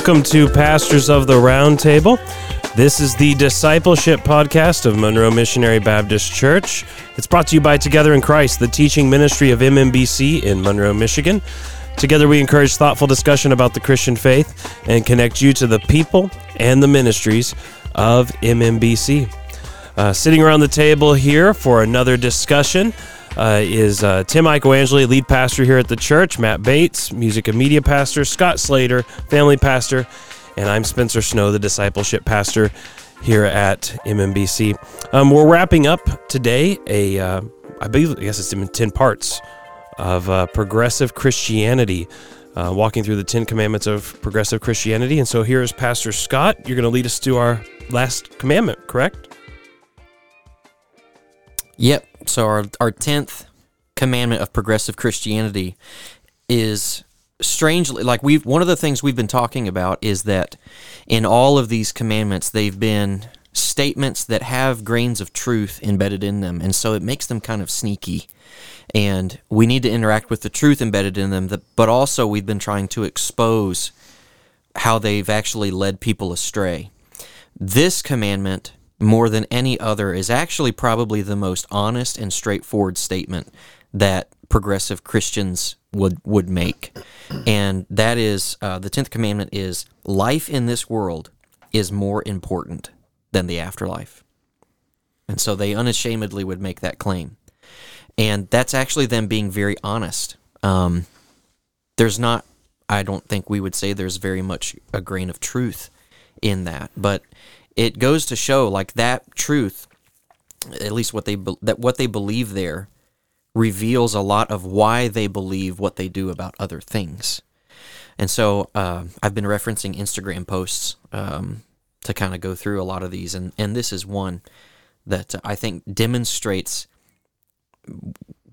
Welcome to Pastors of the Roundtable. This is the discipleship podcast of Monroe Missionary Baptist Church. It's brought to you by Together in Christ, the teaching ministry of MMBC in Monroe, Michigan. Together, we encourage thoughtful discussion about the Christian faith and connect you to the people and the ministries of MMBC. Uh, sitting around the table here for another discussion uh, is uh, Tim Icoangeli, lead pastor here at the church, Matt Bates, music and media pastor, Scott Slater, family pastor, and I'm Spencer Snow, the discipleship pastor here at MMBC. Um, we're wrapping up today a, uh, I believe, I guess it's in 10 parts of uh, progressive Christianity. Uh, walking through the Ten Commandments of progressive Christianity. And so here is Pastor Scott. You're going to lead us to our last commandment, correct? Yep. So our our tenth commandment of progressive Christianity is strangely like we've one of the things we've been talking about is that in all of these commandments they've been statements that have grains of truth embedded in them. And so it makes them kind of sneaky. And we need to interact with the truth embedded in them but also we've been trying to expose how they've actually led people astray. This commandment more than any other is actually probably the most honest and straightforward statement that progressive Christians would would make, and that is uh, the tenth commandment is life in this world is more important than the afterlife, and so they unashamedly would make that claim, and that's actually them being very honest. Um, there's not, I don't think we would say there's very much a grain of truth in that, but it goes to show like that truth at least what they that what they believe there reveals a lot of why they believe what they do about other things. And so uh, i've been referencing instagram posts um, to kind of go through a lot of these and, and this is one that i think demonstrates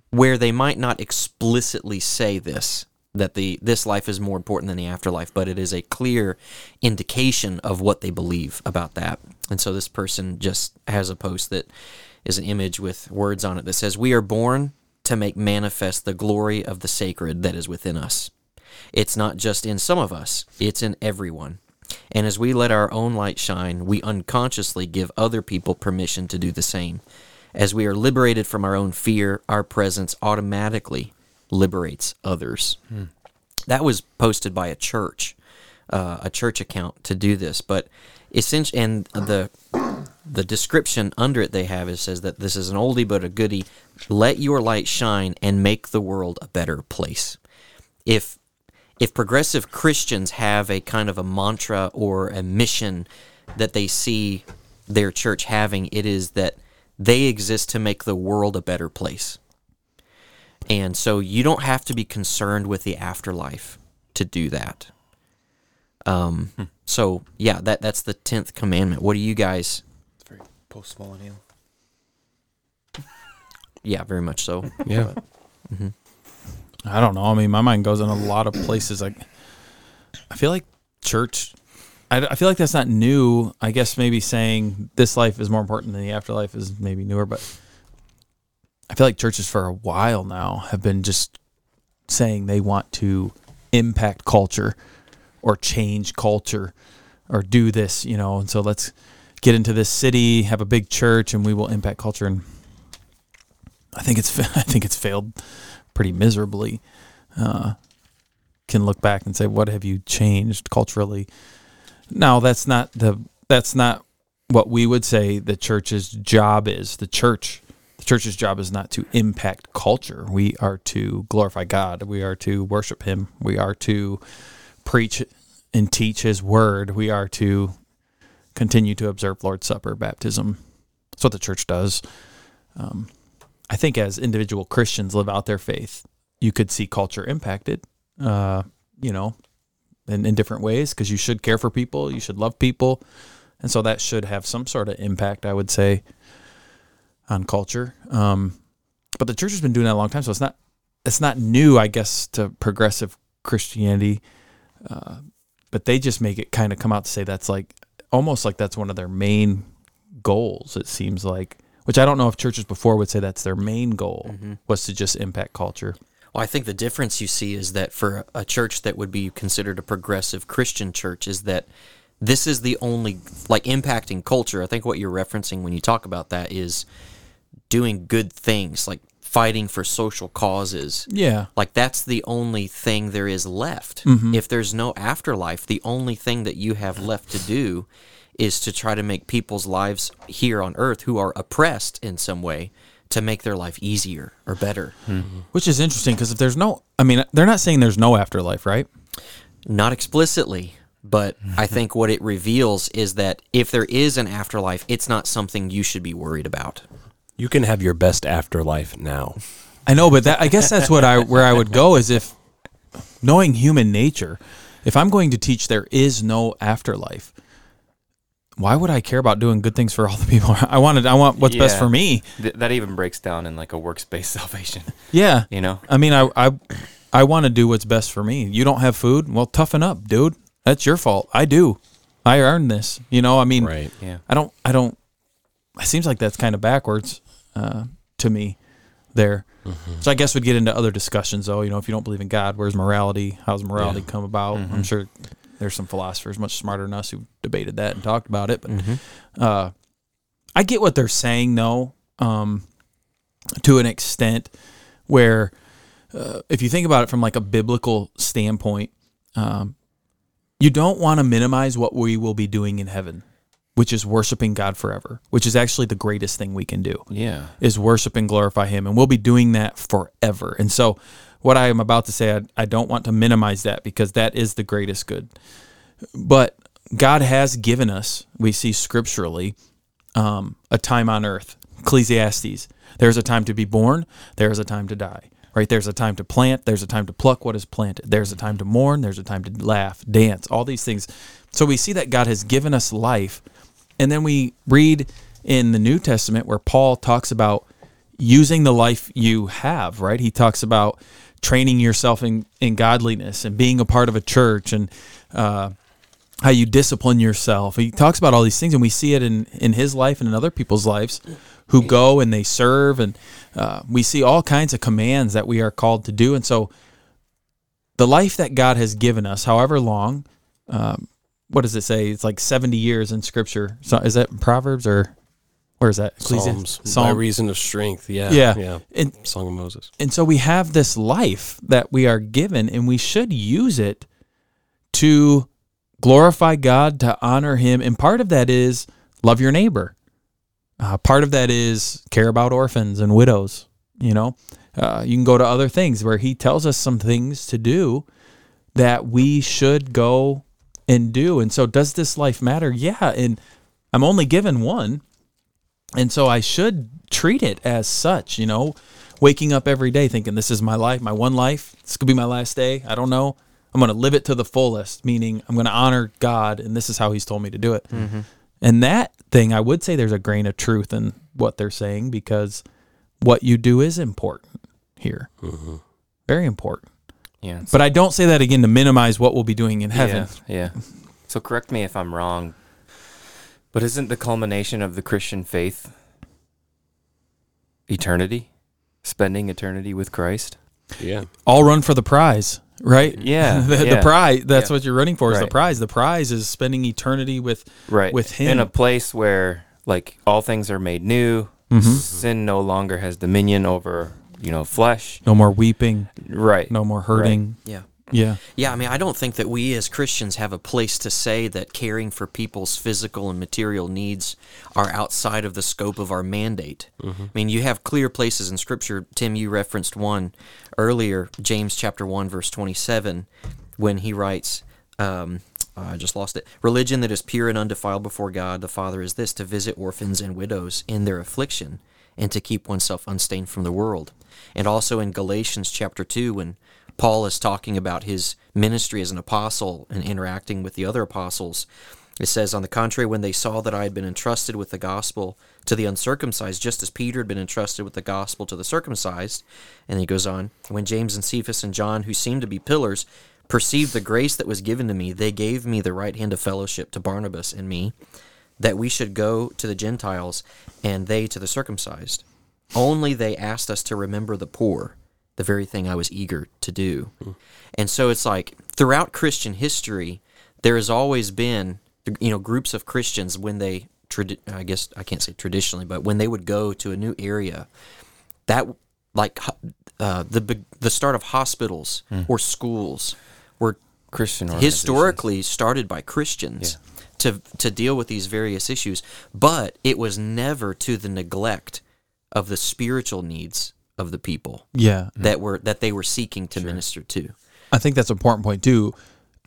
where they might not explicitly say this that the this life is more important than the afterlife, but it is a clear indication of what they believe about that. And so this person just has a post that is an image with words on it that says, "We are born to make manifest the glory of the sacred that is within us. It's not just in some of us; it's in everyone." And as we let our own light shine, we unconsciously give other people permission to do the same. As we are liberated from our own fear, our presence automatically liberates others. Hmm. That was posted by a church, uh, a church account to do this. But essentially, and the the description under it they have it says that this is an oldie but a goodie. Let your light shine and make the world a better place. If if progressive Christians have a kind of a mantra or a mission that they see their church having, it is that they exist to make the world a better place. And so you don't have to be concerned with the afterlife to do that. Um, hmm. So yeah, that that's the tenth commandment. What do you guys? It's very post millennial. Yeah, very much so. yeah. Mm-hmm. I don't know. I mean, my mind goes in a lot of places. Like, I feel like church. I, I feel like that's not new. I guess maybe saying this life is more important than the afterlife is maybe newer, but I feel like churches for a while now have been just saying they want to impact culture or change culture or do this, you know, and so let's get into this city, have a big church, and we will impact culture. And I think it's I think it's failed pretty miserably. Uh, can look back and say, what have you changed culturally? Now that's not the that's not what we would say the church's job is. The church church's job is not to impact culture. We are to glorify God. We are to worship Him. We are to preach and teach His word. We are to continue to observe Lord's Supper, baptism. That's what the church does. Um, I think as individual Christians live out their faith, you could see culture impacted, uh, you know, in, in different ways because you should care for people, you should love people. And so that should have some sort of impact, I would say on culture. Um, but the church has been doing that a long time, so it's not it's not new, I guess, to progressive Christianity. Uh, but they just make it kind of come out to say that's like almost like that's one of their main goals. It seems like, which I don't know if churches before would say that's their main goal mm-hmm. was to just impact culture. Well, I think the difference you see is that for a church that would be considered a progressive Christian church is that this is the only like impacting culture. I think what you're referencing when you talk about that is doing good things, like fighting for social causes. Yeah. Like that's the only thing there is left. Mm-hmm. If there's no afterlife, the only thing that you have left to do is to try to make people's lives here on earth who are oppressed in some way to make their life easier or better. Mm-hmm. Which is interesting because if there's no, I mean, they're not saying there's no afterlife, right? Not explicitly, but I think what it reveals is that if there is an afterlife, it's not something you should be worried about. You can have your best afterlife now. I know, but that I guess that's what I where I would go is if knowing human nature, if I'm going to teach there is no afterlife, why would I care about doing good things for all the people? I wanted I want what's best for me. Th- that even breaks down in like a works-based salvation. Yeah. You know? I mean, I I I want to do what's best for me. You don't have food? Well, toughen up, dude. That's your fault. I do. I earned this. You know, I mean, Right. Yeah. I don't. I don't. It seems like that's kind of backwards uh, to me. There. So I guess we'd get into other discussions, though. You know, if you don't believe in God, where's morality? How's morality come about? I'm sure there's some philosophers much smarter than us who debated that and talked about it. But uh, I get what they're saying, though, um, to an extent, where uh, if you think about it from like a biblical standpoint, um, you don't want to minimize what we will be doing in heaven, which is worshiping God forever, which is actually the greatest thing we can do Yeah. is worship and glorify him. And we'll be doing that forever. And so what i am about to say I, I don't want to minimize that because that is the greatest good. But god has given us we see scripturally um, a time on earth ecclesiastes. There's a time to be born there's a time to die right? There's a time to plant there's a time to pluck what is planted there's a time to mourn there's a time to laugh dance all these things. So we see that god has given us life and then we read in the New Testament where Paul talks about using the life you have, right? He talks about training yourself in, in godliness and being a part of a church and uh, how you discipline yourself. He talks about all these things, and we see it in, in his life and in other people's lives who go and they serve. And uh, we see all kinds of commands that we are called to do. And so the life that God has given us, however long, um, what does it say? It's like 70 years in scripture. So is that Proverbs or where is that? Psalms Ecclesiastes? by reason of strength. Yeah. Yeah. Yeah. And, Song of Moses. and so we have this life that we are given and we should use it to glorify God, to honor him. And part of that is love your neighbor. Uh, part of that is care about orphans and widows. You know, uh, you can go to other things where he tells us some things to do that we should go and do. And so, does this life matter? Yeah. And I'm only given one. And so, I should treat it as such, you know, waking up every day thinking, this is my life, my one life. This could be my last day. I don't know. I'm going to live it to the fullest, meaning I'm going to honor God, and this is how He's told me to do it. Mm-hmm. And that thing, I would say there's a grain of truth in what they're saying because what you do is important here. Mm-hmm. Very important. Yeah. But I don't say that again to minimize what we'll be doing in heaven. Yeah, yeah. So correct me if I'm wrong, but isn't the culmination of the Christian faith eternity? Spending eternity with Christ? Yeah. All run for the prize, right? Yeah, the, the prize. That's Yeah. what you're running for is the prize. The prize is spending eternity with Right. with Him. In a place where like all things are made new, Mm-hmm. sin no longer has dominion over, you know, flesh. no more weeping, Right. no more hurting. Yeah. Yeah. Yeah, I mean, I don't think that we as Christians have a place to say that caring for people's physical and material needs are outside of the scope of our mandate. I mean, you have clear places in Scripture. Tim, you referenced one earlier, James chapter 1, verse 27, when he writes, um, I just lost it. Religion that is pure and undefiled before God the Father is this to visit orphans and widows in their affliction and to keep oneself unstained from the world. And also in Galatians chapter 2, when Paul is talking about his ministry as an apostle and interacting with the other apostles. It says, On the contrary, when they saw that I had been entrusted with the gospel to the uncircumcised, just as Peter had been entrusted with the gospel to the circumcised, and he goes on, when James and Cephas and John, who seemed to be pillars, perceived the grace that was given to me, they gave me the right hand of fellowship to Barnabas and me, that we should go to the Gentiles and they to the circumcised. Only they asked us to remember the poor the very thing I was eager to do. And so it's like throughout Christian history, there has always been, you know, groups of Christians when they, I guess I can't say traditionally, but when they would go to a new area, that like uh, the the start of hospitals or schools were Christian historically started by Christians to to deal with these various issues, but it was never to the neglect of the spiritual needs of the people Yeah. that were that they were seeking to minister to. I think that's an important point too.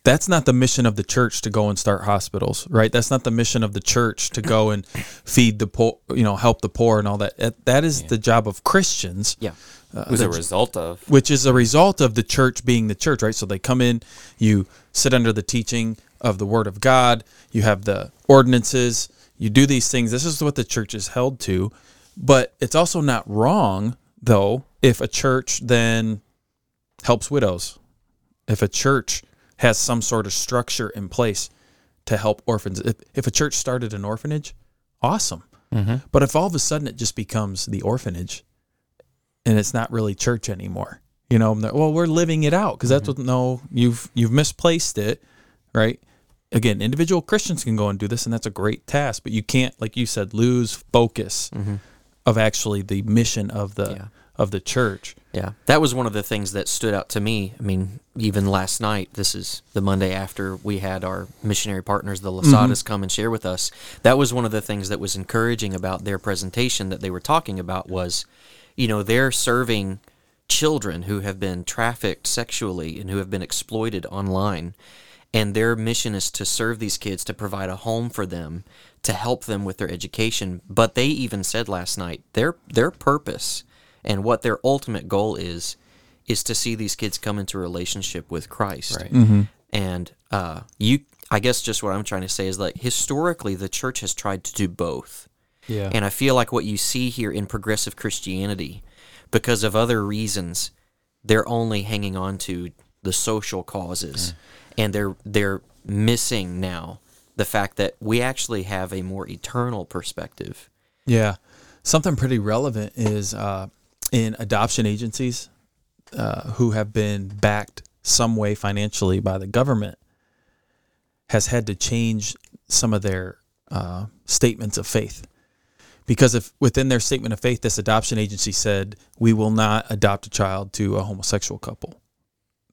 That's not the mission of the church to go and start hospitals, right? That's not the mission of the church to go and feed the poor, you know, help the poor and all that. That- That is the job of Christians, Yeah. Uh, it was a result of. which is a result of the church being the church, right? So they come in, you sit under the teaching of the Word of God, you have the ordinances, you do these things. This is what the church is held to. But it's also not wrong, though, if a church then helps widows, if a church has some sort of structure in place to help orphans. If, if a church started an orphanage, awesome. Mm-hmm. But if all of a sudden it just becomes the orphanage and it's not really church anymore, you know, well, we're living it out because that's mm-hmm. what, no, you've, you've misplaced it, right? Again, individual Christians can go and do this, and that's a great task, but you can't, like you said, lose focus mm-hmm. of actually the mission of the Yeah. of the church. Yeah, that was one of the things that stood out to me. I mean, even last night, this is the Monday after we had our missionary partners, the mm-hmm. Lasadas, come and share with us. That was one of the things that was encouraging about their presentation that they were talking about was, you know, they're serving children who have been trafficked sexually and who have been exploited online. And their mission is to serve these kids, to provide a home for them, to help them with their education. But they even said last night their their purpose and what their ultimate goal is is to see these kids come into relationship with Christ. Right. And uh, you, I guess, just what I'm trying to say is like historically, the church has tried to do both. Yeah. And I feel like what you see here in progressive Christianity, because of other reasons, they're only hanging on to the social causes, and they're they're missing now the fact that we actually have a more eternal perspective. Yeah. Something pretty relevant is uh, in adoption agencies uh, who have been backed some way financially by the government has had to change some of their uh, statements of faith. Because if within their statement of faith, this adoption agency said, we will not adopt a child to a homosexual couple,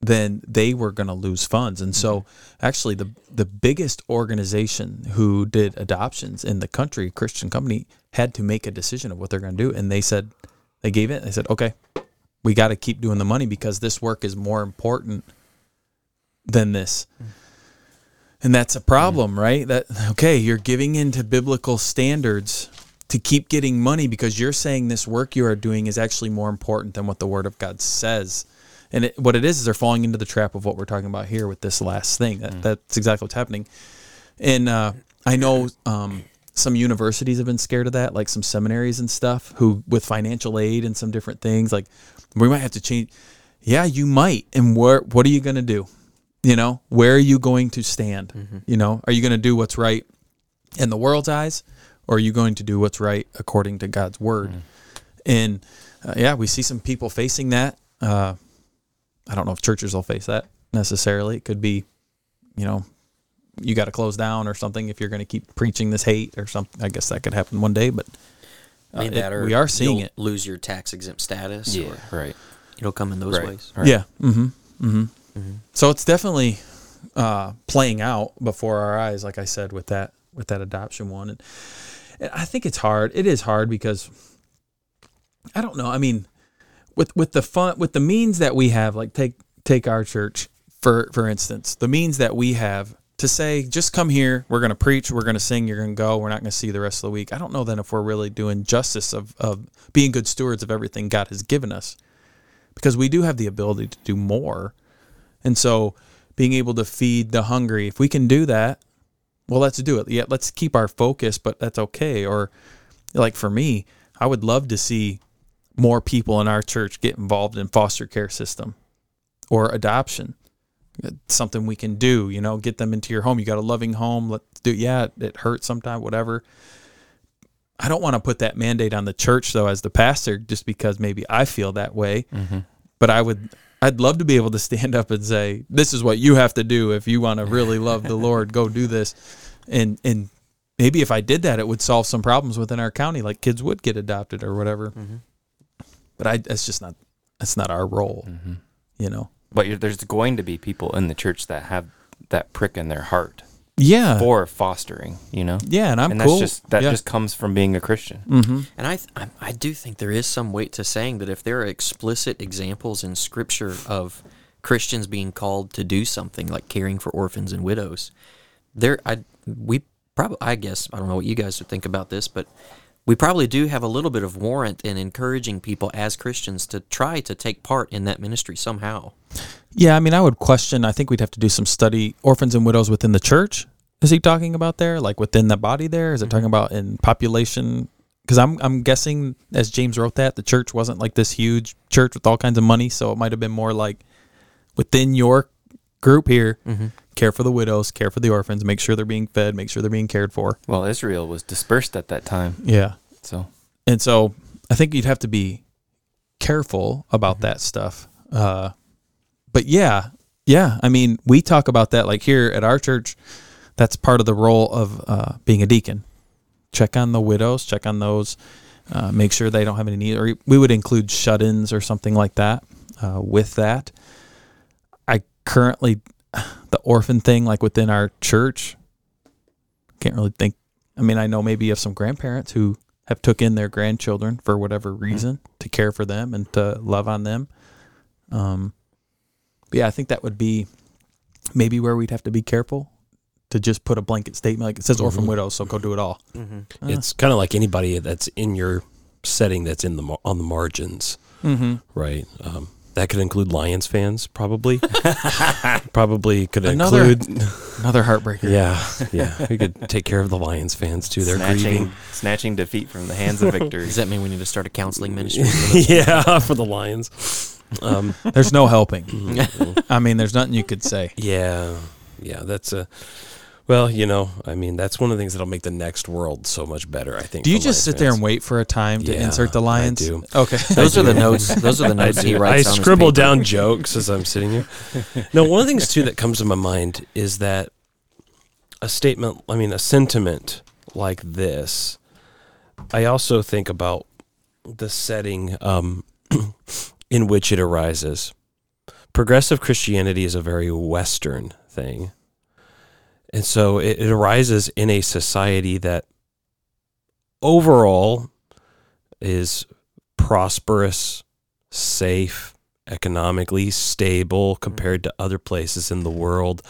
then they were going to lose funds. And so, actually, the the biggest organization who did adoptions in the country, Christian company, had to make a decision of what they're going to do. And they said, they gave it. They said, okay, we got to keep doing the money because this work is more important than this. And that's a problem, mm. right? That okay, you're giving into biblical standards to keep getting money because you're saying this work you are doing is actually more important than what the word of God says. And it, what it is is they're falling into the trap of what we're talking about here with this last thing. That, That's exactly what's happening. And uh, I know um, some universities have been scared of that, like some seminaries and stuff, who with financial aid and some different things, like we might have to change. Yeah, you might. And where? What are you going to do? You know, where are you going to stand? You know, are you going to do what's right in the world's eyes, or are you going to do what's right according to God's word? And uh, yeah, we see some people facing that. Uh, I don't know if churches will face that necessarily. It could be, you know, you got to close down or something if you're going to keep preaching this hate or something. I guess that could happen one day, but I mean, Uh, it- or we are seeing you'll it. Lose your tax exempt status, Yeah. or Right. it'll come in those Right. ways. Right. Yeah. Mm-hmm. Mm-hmm. So it's definitely uh, playing out before our eyes, like I said, with that with that adoption one, and, and I think it's hard. It is hard because I don't know. I mean, with with the fun with the means that we have, like take take our church for for instance, the means that we have to say, just come here, we're going to preach, we're going to sing, you're going to go, we're not going to see you the rest of the week. I don't know then if we're really doing justice of of being good stewards of everything God has given us because we do have the ability to do more. And so being able to feed the hungry, if we can do that, well, let's do it. Yeah, let's keep our focus, but that's okay. Or like for me, I would love to see more people in our church get involved in foster care system or adoption. It's something we can do, you know, get them into your home. You got a loving home. Let's do yeah, it hurts sometimes, whatever. I don't want to put that mandate on the church though as the pastor just because maybe I feel that way. Mm-hmm. but I would I'd love to be able to stand up and say, "This is what you have to do if you want to really love the Lord. Go do this." And and maybe if I did that, it would solve some problems within our county, like kids would get adopted or whatever. Mm-hmm. But I that's just not that's not our role, you know. But you're, there's going to be people in the church that have that prick in their heart Yeah, for fostering, you know? yeah, and I'm and cool. that's just that yeah. just comes from being a Christian. hmm And I, th- I I do think there is some weight to saying that if there are explicit examples in Scripture of Christians being called to do something like caring for orphans and widows, there I we probably I guess I don't know what you guys would think about this, but we probably do have a little bit of warrant in encouraging people as Christians to try to take part in that ministry somehow. Yeah, I mean, I would question. I think we'd have to do some study. Orphans and widows within the church. Is he talking about there, like within the body? There is it talking about in population? Because I'm I'm guessing as James wrote that the church wasn't like this huge church with all kinds of money, so it might have been more like within your group here, mm-hmm. Care for the widows, care for the orphans, make sure they're being fed, make sure they're being cared for. Well, Israel was dispersed at that time. Yeah, So and so I think you'd have to be careful about that stuff. Uh, but yeah, yeah. I mean, we talk about that like here at our church. That's part of the role of uh, being a deacon. Check on the widows. Check on those. Uh, make sure they don't have any need. Or we would include shut-ins or something like that uh, with that. I currently the orphan thing like within our church. Can't really think. I mean, I know maybe you have some grandparents who have took in their grandchildren for whatever reason to care for them and to love on them. Um, but yeah, I think that would be maybe where we'd have to be careful to just put a blanket statement like it says orphan widows, so go do it all. Mm-hmm. It's kind of like anybody that's in your setting that's in the on the margins, Mm-hmm. right? Um, that could include Lions fans, probably. probably could Another- include. Another heartbreaker. Yeah, yeah. We could take care of the Lions fans too. They're snatching, grieving. snatching defeat from the hands of victory. Does that mean we need to start a counseling ministry? yeah, for the Lions. Um, There's no helping. mhm. I mean, there's nothing you could say. yeah, yeah. That's a. Well, you know, I mean, that's one of the things that'll make the next world so much better. I think. Do you just Lions sit there and wait for a time to Yeah, insert the I lions? do. Okay. Those are the notes. Those are the I, notes he do. I writes. on his scribble paper. down jokes as I'm sitting here. No, one of the things too that comes to my mind is that a statement, I mean, a sentiment like this. I also think about the setting um, in which it arises. Progressive Christianity is a very Western thing. And so it, it arises in a society that overall is prosperous, safe, economically stable compared to other places in the world.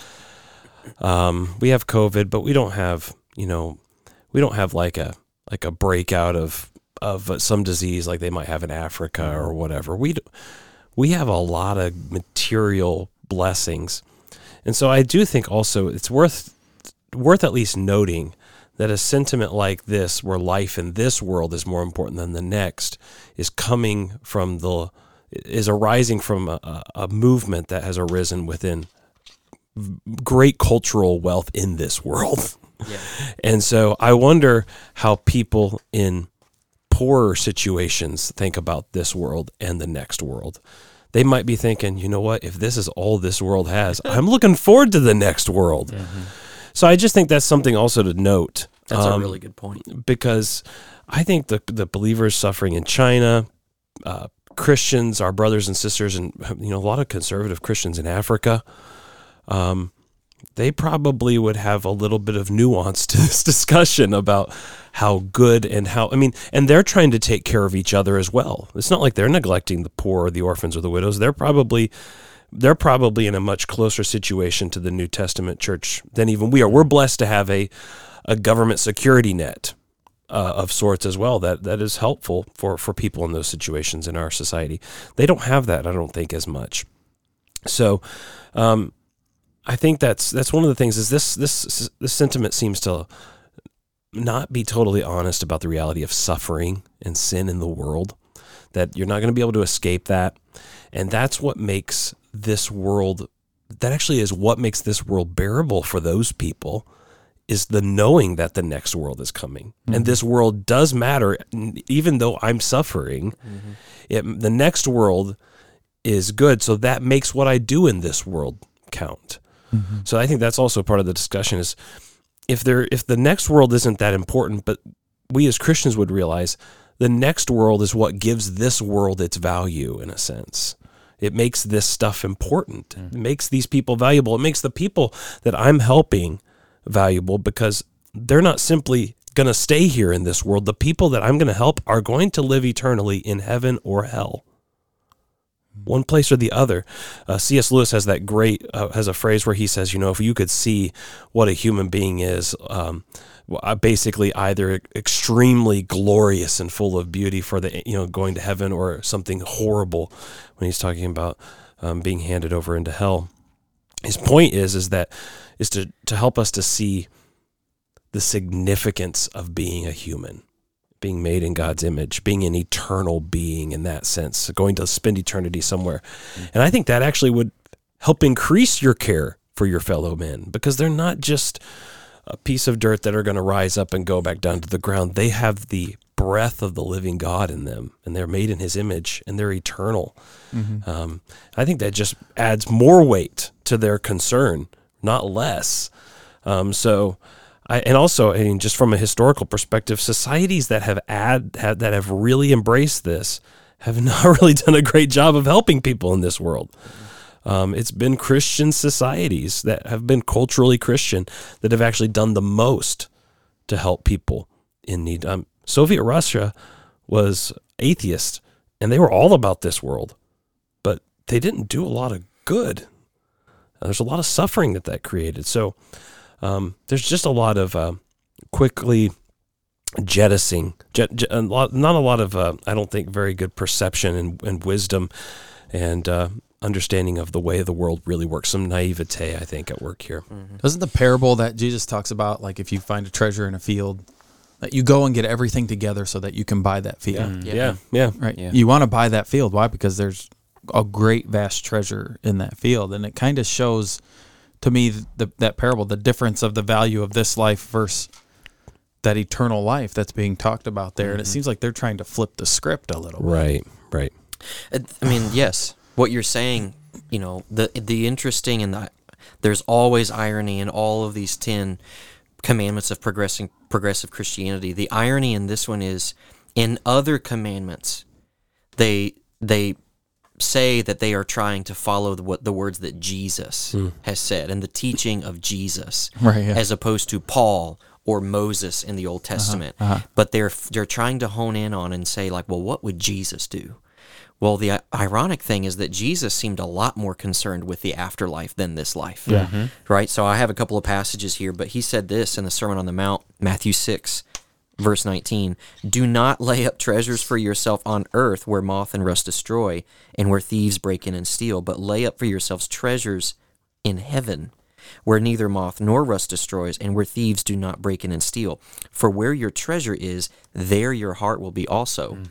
Um, we have COVID, but we don't have, you know, we don't have like a like a breakout of of some disease like they might have in Africa or whatever. We d- we have a lot of material blessings, and so I do think also it's worth worth at least noting that a sentiment like this, where life in this world is more important than the next, is coming from the is arising from a, a- movement that has arisen within great cultural wealth in this world. Yeah. And so I wonder how people in poorer situations think about this world and the next world. They might be thinking, you know what, if this is all this world has, I'm looking forward to the next world. So I just think that's something also to note. That's a um, really good point. because I think the the believers suffering in China, uh, Christians, our brothers and sisters, and you know a lot of conservative Christians in Africa, um, they probably would have a little bit of nuance to this discussion about how good and how I mean, and they're trying to take care of each other as well. It's not like they're neglecting the poor, or the orphans, or the widows. They're probably they're probably in a much closer situation to the New Testament church than even we are. We're blessed to have a a government security net uh, of sorts as well that that is helpful for for people in those situations in our society. They don't have that, I don't think, as much. So, um, I think that's that's one of the things is this this this sentiment seems to not be totally honest about the reality of suffering and sin in the world. That you're not going to be able to escape that, and that's what makes this world. That actually is what makes this world bearable for those people is the knowing that the next world is coming and mm-hmm. this world does matter even though i'm suffering mm-hmm. it, the next world is good. So that makes what I do in this world count. Mm-hmm. So I think that's also part of the discussion is if there if the next world isn't that important, but we as Christians would realize the next world is what gives this world its value in a sense. It makes this stuff important. It mm-hmm. makes these people valuable. It makes the people that I'm helping valuable because they're not simply going to stay here in this world. The people that I'm going to help are going to live eternally in heaven or hell. One place or the other. Uh, C.S. Lewis has that great uh, has a phrase where he says, you know, if you could see what a human being is, um, basically either extremely glorious and full of beauty for the you know going to heaven, or something horrible when he's talking about um, being handed over into hell. His point is is that is to to help us to see the significance of being a human, being made in God's image, being an eternal being in that sense, going to spend eternity somewhere. And I think that actually would help increase your care for your fellow men because they're not just a piece of dirt that are going to rise up and go back down to the ground. They have the breath of the living God in them, and they're made in His image, and they're eternal. Um, I think that just adds more weight to their concern, not less. Um, so, I, and also, I mean, just from a historical perspective, societies that have add have, that have really embraced this have not really done a great job of helping people in this world. Um, it's been Christian societies that have been culturally Christian that have actually done the most to help people in need. Um, Soviet Russia was atheist, and they were all about this world, but they didn't do a lot of good. There's a lot of suffering that that created. So um, there's just a lot of uh, quickly jettisoning, jet, jet, a lot, not a lot of, uh, I don't think, very good perception and, and wisdom and uh, understanding of the way the world really works. Some naivete, I think, at work here. Doesn't the parable that Jesus talks about, like if you find a treasure in a field, that you go and get everything together so that you can buy that field, Yeah. Yeah, yeah. right? Yeah. You want to buy that field. Why? Because there's a great vast treasure in that field, and it kind of shows to me the, that parable, the difference of the value of this life versus that eternal life that's being talked about there. And it seems like they're trying to flip the script a little. bit. Right, right. Uh, I mean, yes, what you're saying, you know, the the interesting and the there's always irony in all of these ten commandments of progressing progressive Christianity. The irony in this one is in other commandments, they they say that they are trying to follow the, what the words that Jesus hmm. has said and the teaching of Jesus, Right, yeah. as opposed to Paul or Moses in the Old uh-huh, Testament. Uh-huh. But they're they're trying to hone in on and say like, well, what would Jesus do? Well, the ironic thing is that Jesus seemed a lot more concerned with the afterlife than this life. Yeah. Mm-hmm. Right? So I have a couple of passages here, but he said this in the Sermon on the Mount, Matthew 6, verse 19 Do not lay up treasures for yourself on earth where moth and rust destroy and where thieves break in and steal, but lay up for yourselves treasures in heaven where neither moth nor rust destroys and where thieves do not break in and steal. For where your treasure is, there your heart will be also. Mm.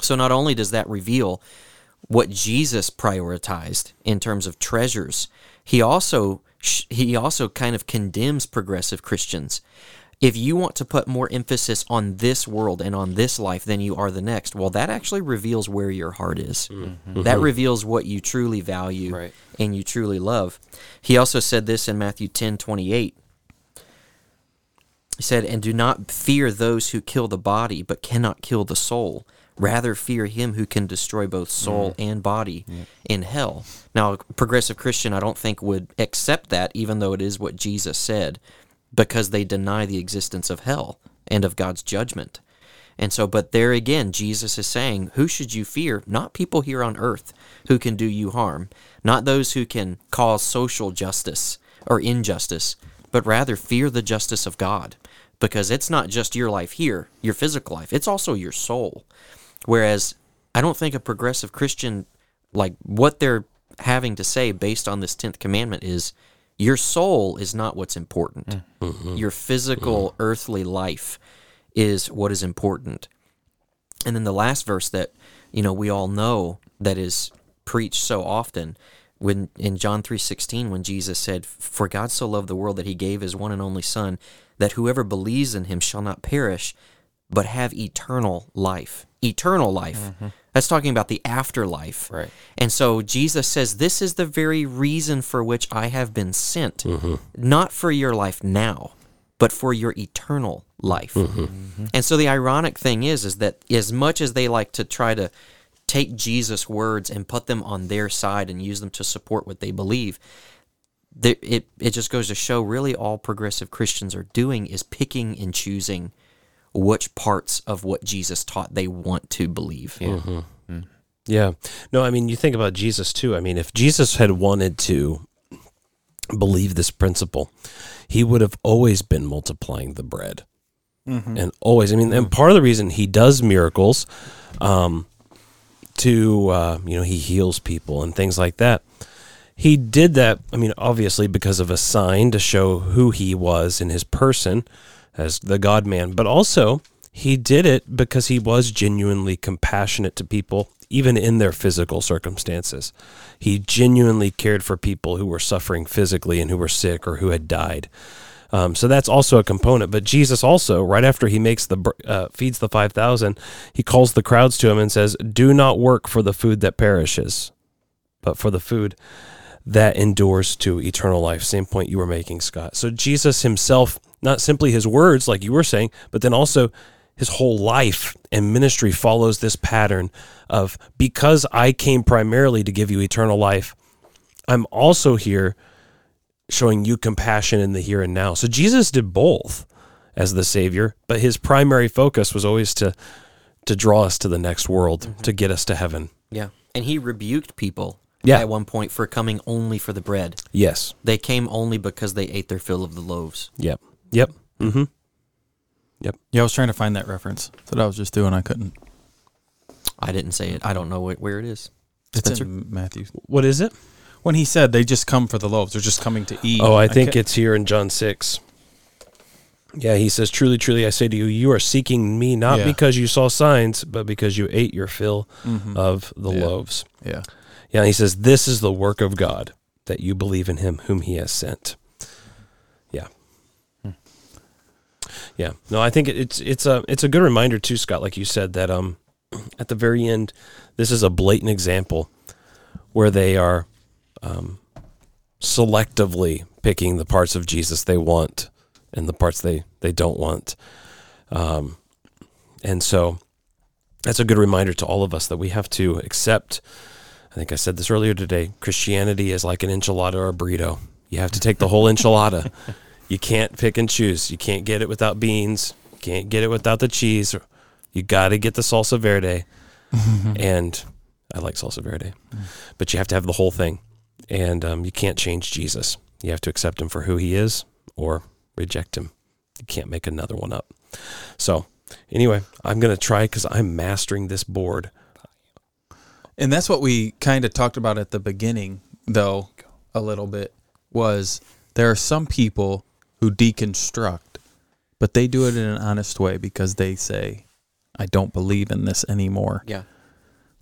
So not only does that reveal what Jesus prioritized in terms of treasures, he also he also kind of condemns progressive Christians. If you want to put more emphasis on this world and on this life than you are the next, well, that actually reveals where your heart is. Mm-hmm. That mm-hmm. reveals what you truly value Right. and you truly love. He also said this in Matthew ten twenty eight. He said, And do not fear those who kill the body, but cannot kill the soul. Rather fear him who can destroy both soul mm. and body in hell. Now, a progressive Christian, I don't think, would accept that, even though it is what Jesus said, because they deny the existence of hell and of God's judgment. And so, but there again, Jesus is saying, Who should you fear? Not people here on earth who can do you harm, not those who can cause social justice or injustice, but rather fear the justice of God. Because it's not just your life here, your physical life, it's also your soul. Whereas I don't think a progressive Christian, like what they're having to say based on this 10th commandment is your soul is not what's important. Mm. Mm-hmm. Your physical, mm-hmm. earthly life is what is important. And then the last verse that, you know, we all know that is preached so often when in John 3:16 when Jesus said, "For God so loved the world that he gave his one and only son that whoever believes in him shall not perish, but have eternal life. Eternal life. Mm-hmm. That's talking about the afterlife. Right. And so Jesus says, This is the very reason for which I have been sent, mm-hmm. not for your life now, but for your eternal life. Mm-hmm. Mm-hmm. And so the ironic thing is, is that as much as they like to try to take Jesus' words and put them on their side and use them to support what they believe, it it just goes to show really all progressive Christians are doing is picking and choosing which parts of what Jesus taught they want to believe. Yeah. No, I mean, you think about Jesus too. I mean, if Jesus had wanted to believe this principle, he would have always been multiplying the bread. And always, I mean, and part of the reason he does miracles, um, to, uh, you know, he heals people and things like that. He did that, I mean, obviously because of a sign to show who he was in his person as the God man, but also he did it because he was genuinely compassionate to people, even in their physical circumstances. He genuinely cared for people who were suffering physically and who were sick or who had died. Um, so that's also a component. But Jesus also, right after he makes the uh, feeds the five thousand, he calls the crowds to him and says, "Do not work for the food that perishes, but for the food that endures to eternal life." Same point you were making, Scott. So Jesus himself, not simply his words, like you were saying, but then also his whole life and ministry follows this pattern of because I came primarily to give you eternal life, I'm also here showing you compassion in the here and now. So Jesus did both as the savior, but his primary focus was always to to draw us to the next world, mm-hmm. to get us to heaven. Yeah. And he rebuked people Yeah. at one point for coming only for the bread. Yes. They came only because they ate their fill of the loaves. Yep. Yep. Mm-hmm. Yep. Yeah, I was trying to find that reference. That's what I was just doing. I couldn't. I didn't say it. I don't know wh- where it is. It's in Matthew. What is it? When he said they just come for the loaves, they're just coming to eat. Oh, I think can't- it's here in John 6. Yeah, he says, Truly, truly, I say to you, you are seeking me not Yeah. because you saw signs, but because you ate your fill Mhm. of the Yeah. loaves. yeah. Yeah, he says, This is the work of God, that you believe in him whom he has sent. Yeah. Yeah. No, I think it's it's a it's a good reminder too, Scott, like you said, that um at the very end, this is a blatant example where they are um selectively picking the parts of Jesus they want and the parts they, they don't want. Um and so that's a good reminder to all of us that we have to accept I think I said this earlier today. Christianity is like an enchilada or a burrito. You have to take the whole enchilada. You can't pick and choose. You can't get it without beans. You can't get it without the cheese. You got to get the salsa verde. and I like salsa verde, but you have to have the whole thing. And um, you can't change Jesus. You have to accept him for who he is or reject him. You can't make another one up. So, anyway, I'm going to try because I'm mastering this board. And that's what we kind of talked about at the beginning, though, a little bit, was there are some people who deconstruct, but they do it in an honest way because they say, I don't believe in this anymore. Yeah.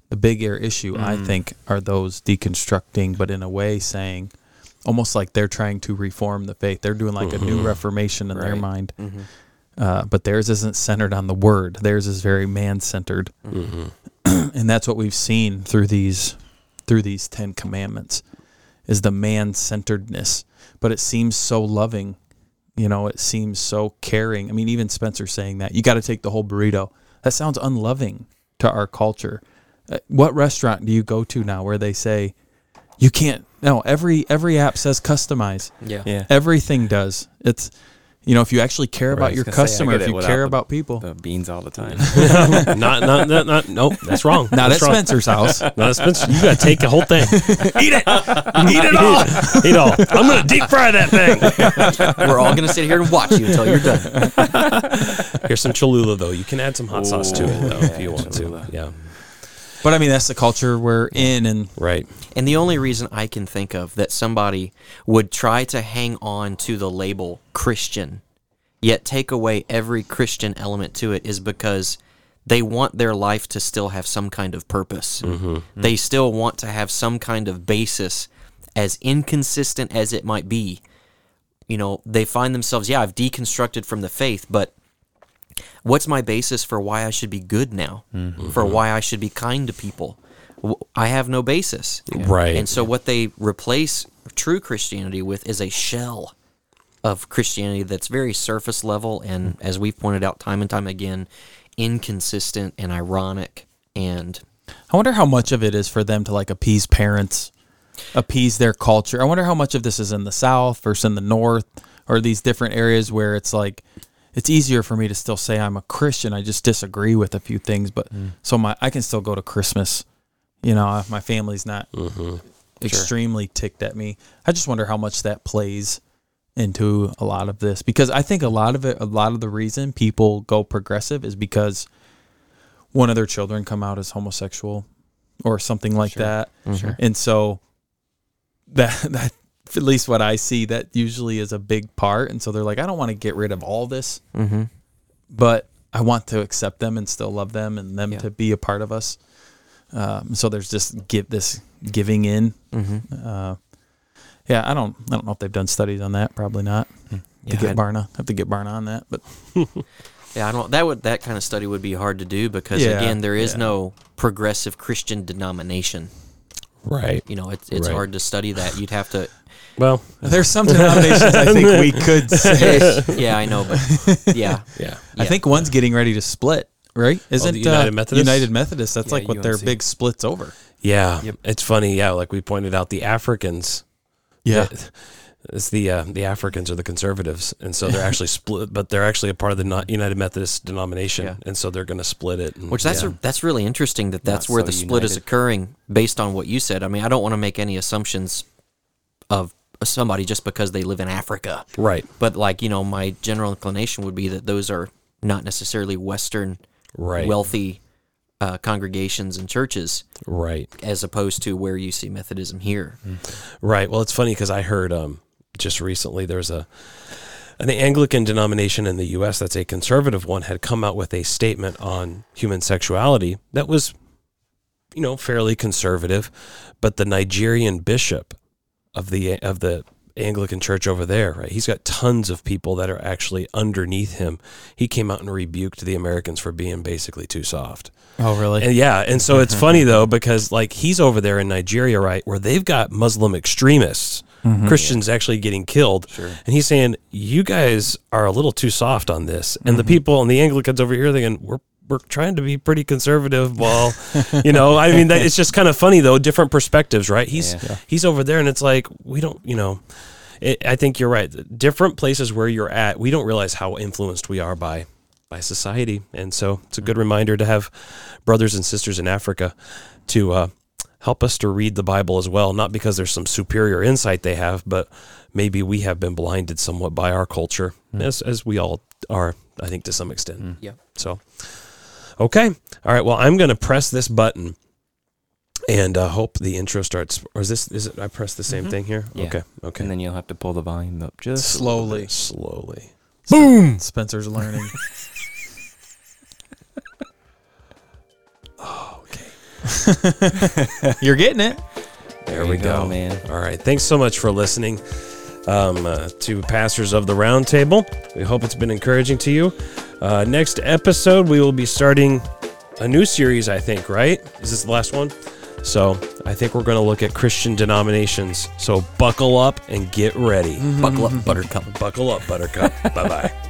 The bigger issue, I mm. think, are those deconstructing, but in a way saying, almost like they're trying to reform the faith. They're doing like a new mm-hmm. reformation in their Right. mind. Mm-hmm. Uh, but theirs isn't centered on the word. Theirs is very man centered, mm-hmm. and that's what we've seen through these through these Ten Commandments is the man centeredness. But it seems so loving, you know. It seems so caring. I mean, even Spencer saying that you got to take the whole burrito. That sounds unloving to our culture. Uh, what restaurant do you go to now where they say you can't? No, every every app says customize. Yeah. Yeah. Everything does. It's you know, if you actually care about your gonna say, I customer, if you without care the- about people, The beans all the time. not, not, not, not, nope, that's wrong. not at that's wrong. Spencer's house. Not at Spencer. You got to take the whole thing. Eat it. Eat it all. Eat it all. I'm going to deep fry that thing. We're all going to sit here and watch you until you're done. Here's some Cholula, though. You can add some hot sauce to it, though, if you want Cholula. to. Yeah. But I mean, that's the culture we're in, and Right. And the only reason I can think of that somebody would try to hang on to the label Christian, yet take away every Christian element to it, is because they want their life to still have some kind of purpose. Mm-hmm. Mm-hmm. They still want to have some kind of basis, as inconsistent as it might be. You know, they find themselves, yeah, I've deconstructed from the faith, but what's my basis for why I should be good now? Mm-hmm. For why I should be kind to people? I have no basis. Right. And so what they replace true Christianity with is a shell of Christianity that's very surface level and mm-hmm. as we've pointed out time and time again, inconsistent and ironic and I wonder how much of it is for them to like appease parents, appease their culture. I wonder how much of this is in the South versus in the North or these different areas where it's like it's easier for me to still say I'm a Christian. I just disagree with a few things, but mm. so my I can still go to Christmas. You know, my family's not mm-hmm. extremely ticked at me. I just wonder how much that plays into a lot of this because I think a lot of it, a lot of the reason people go progressive is because one of their children come out as homosexual or something like that. Sure. And so that that at least what I see that usually is a big part. And so they're like, I don't want to get rid of all this, Mhm. but I want to accept them and still love them and them Yeah. to be a part of us. Um, so there's just give this giving in. Mm-hmm. Uh, yeah, I don't I don't know if they've done studies on that. Probably not. To Yeah, get I- Barna, have to get Barna on that. But Yeah, I don't. That would that kind of study would be hard to do because Yeah, again, there is yeah. no progressive Christian denomination. Right. You know, it's it's Right. hard to study that. You'd have to. Well, there's some denominations I think we could say. Yeah, I know, but yeah, yeah. I think one's getting ready to split. Right? Isn't the United uh, Methodist? United Methodist? That's Yeah, like what their UMC. big splits over. Yeah. Yep. It's funny. Yeah. Like we pointed out, the Africans. Yeah. It's the uh, the Africans are the conservatives, and so they're actually split, but they're actually a part of the not United Methodist denomination, Yeah. and so they're going to split it. and- which that's yeah. that's really interesting that that's Not where so the split is united. occurring based on what you said. I mean, I don't want to make any assumptions of somebody just because they live in Africa, right, but like you know, my general inclination would be that those are not necessarily Western right, wealthy uh, congregations and churches, right, as opposed to where you see Methodism here. right. Well, it's funny because I heard um, just recently there's a an Anglican denomination in the U.S. that's a conservative one had come out with a statement on human sexuality that was, you know, fairly conservative, but the Nigerian bishop of the of the Anglican church over there, right? He's got tons of people that are actually underneath him. He came out and rebuked the Americans for being basically too soft. Oh, really? And yeah, and so it's funny though because like he's over there in Nigeria, right, where they've got Muslim extremists, Mm-hmm. Christians actually getting killed, and he's saying you guys are a little too soft on this, and Mm-hmm. the people and the Anglicans over here thinking we're we're trying to be pretty conservative. While you know, I mean, that, it's just kind of funny though, different perspectives, right? He's Yeah. he's over there, and it's like we don't, you know. It, I think you're right. Different places where you're at, we don't realize how influenced we are by by society, and so it's a good mm-hmm. reminder to have brothers and sisters in Africa to uh, help us to read the Bible as well. Not because there's some superior insight they have, but maybe we have been blinded somewhat by our culture, mm. as as we all are, I think, to some extent. Mm. Yeah. So, okay, all right. Well, I'm going to press this button. And uh, hope the intro starts. Or is this? Is it? I press the same thing here. Yeah. Okay. Okay. And then you'll have to pull the volume up just a Slowly. bit. slowly. Boom! Spencer's learning. Oh, okay. You're getting it. There, you we go. go, man. All right. Thanks so much for listening um, uh, to Pastors of the Roundtable. We hope it's been encouraging to you. Uh, next episode, we will be starting a new series, I think, right? Is this the last one? So I think we're going to look at Christian denominations. So buckle up and get ready. Buckle up, Buttercup. Buckle up, Buttercup. bye bye.